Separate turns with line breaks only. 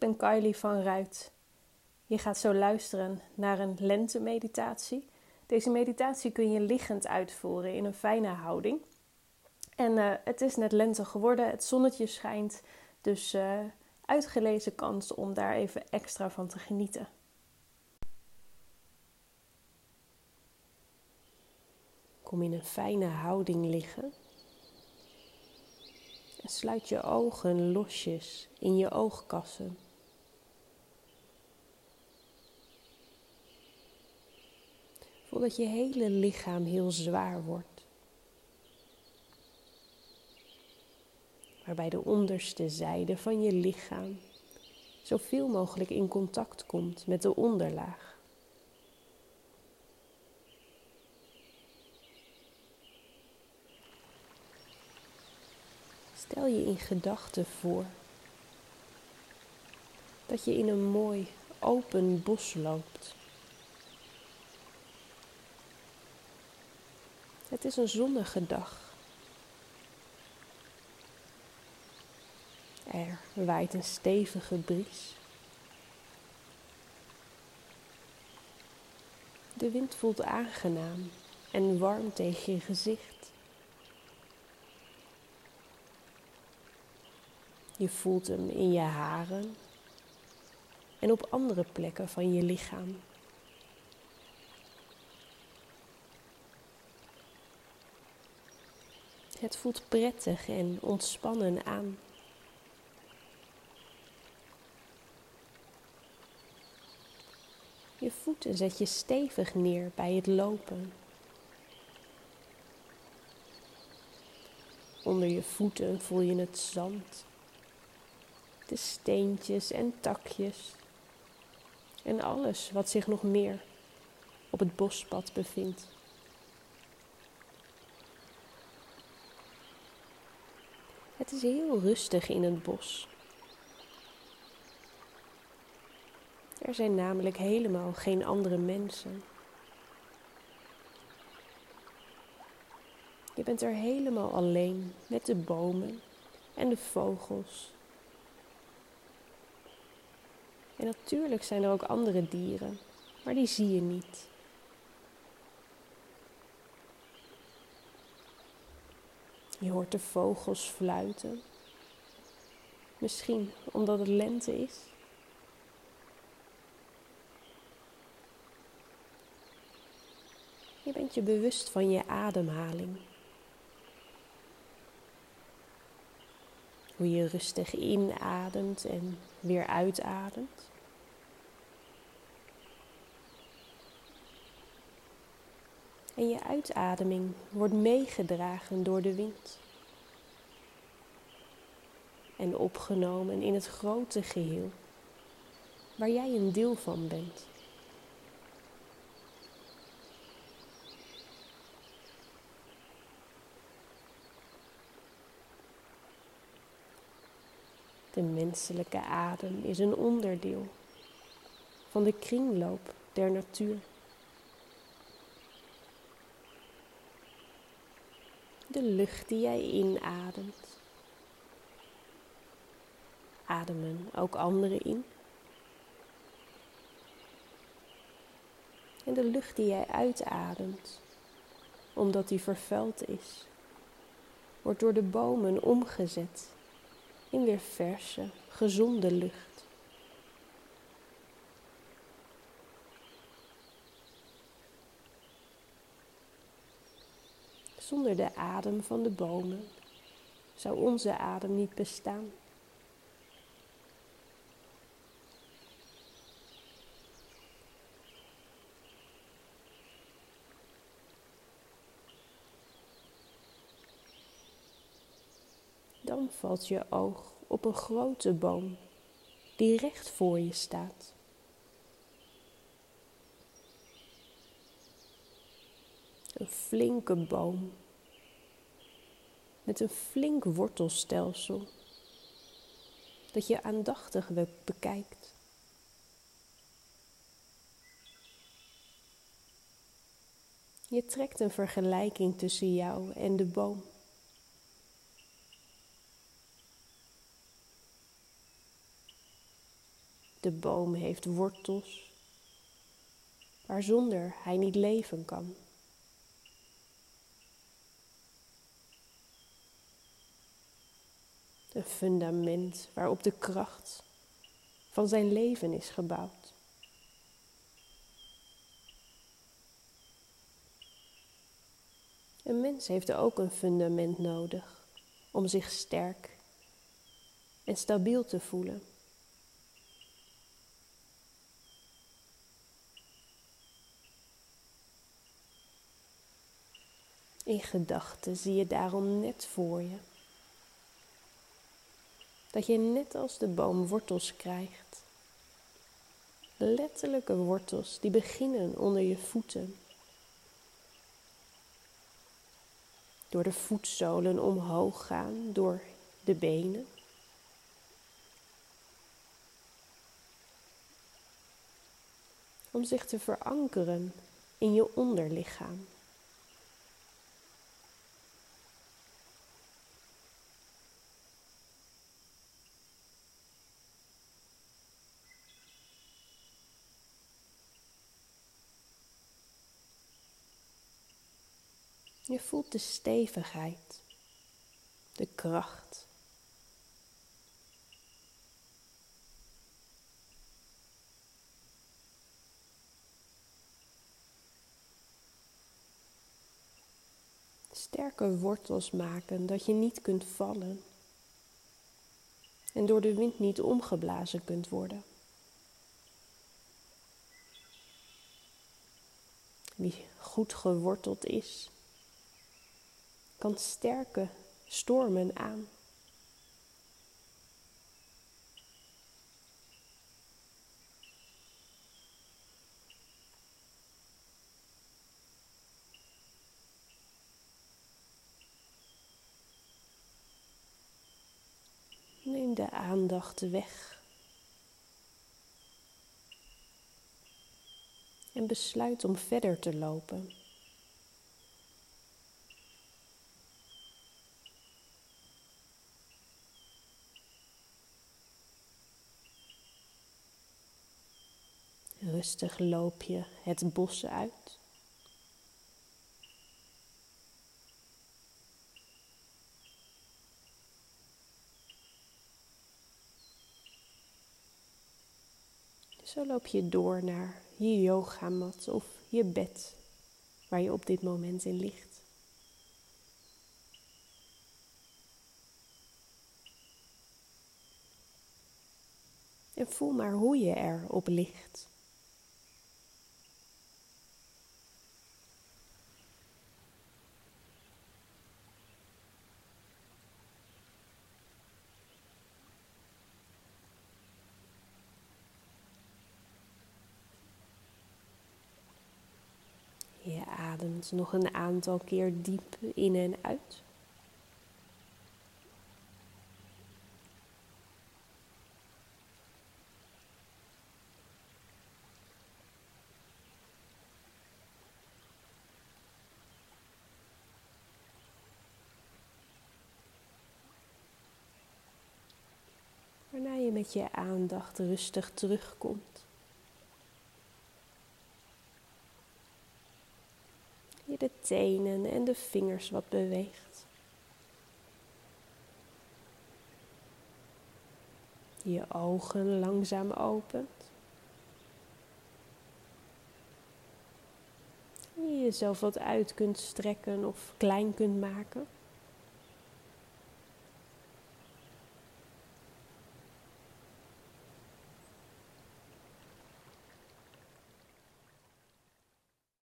ben Kylie van Ruit. Je gaat zo luisteren naar een lente-meditatie. Deze meditatie kun je liggend uitvoeren in een fijne houding. En uh, het is net lente geworden, het zonnetje schijnt, dus uh, uitgelezen kans om daar even extra van te genieten. Kom in een fijne houding liggen. En sluit je ogen losjes in je oogkassen. Dat je hele lichaam heel zwaar wordt. Waarbij de onderste zijde van je lichaam zoveel mogelijk in contact komt met de onderlaag. Stel je in gedachten voor dat je in een mooi open bos loopt. Het is een zonnige dag. Er waait een stevige bries. De wind voelt aangenaam en warm tegen je gezicht. Je voelt hem in je haren en op andere plekken van je lichaam. Het voelt prettig en ontspannen aan. Je voeten zet je stevig neer bij het lopen. Onder je voeten voel je het zand de steentjes en takjes en alles wat zich nog meer op het bospad bevindt. Het is heel rustig in het bos. Er zijn namelijk helemaal geen andere mensen. Je bent er helemaal alleen met de bomen en de vogels en natuurlijk zijn er ook andere dieren, maar die zie je niet. Je hoort de vogels fluiten. Misschien omdat het lente is. Je bent je bewust van je ademhaling. Hoe je rustig inademt en weer uitademt. En je uitademing wordt meegedragen door de wind. En opgenomen in het grote geheel waar jij een deel van bent. De menselijke adem is een onderdeel van de kringloop der natuur. De lucht die jij inademt. Ademen ook anderen in. En de lucht die jij uitademt, omdat die vervuild is, wordt door de bomen omgezet in weer verse, gezonde lucht. Zonder de adem van de bomen zou onze adem niet bestaan. Dan valt je oog op een grote boom die recht voor je staat. Een flinke boom met een flink wortelstelsel dat je aandachtig bekijkt. Je trekt een vergelijking tussen jou en de boom. De boom heeft wortels waarzonder hij niet leven kan. Een fundament waarop de kracht van zijn leven is gebouwd. Een mens heeft ook een fundament nodig om zich sterk en stabiel te voelen. In gedachten zie je daarom net voor je dat je net als de boom wortels krijgt. Letterlijke wortels die beginnen onder je voeten. Door de voetzolen omhoog gaan, door de benen. Om zich te verankeren in je onderlichaam. Je voelt de stevigheid, de kracht. Sterke wortels maken dat je niet kunt vallen en door de wind niet omgeblazen kunt worden. Wie goed geworteld is, kan sterke stormen aan. Neem de aandacht weg. En besluit om verder te lopen. Rustig loop je het bos uit. Zo loop je door naar je yogamat of je bed waar je op dit moment in ligt. En voel maar hoe je erop ligt. Je nog een aantal keer diep in en uit. Waarna je met je aandacht rustig terugkomt je de tenen en de vingers wat beweegt. Je ogen langzaam opent. Je jezelf wat uit kunt strekken of klein kunt maken.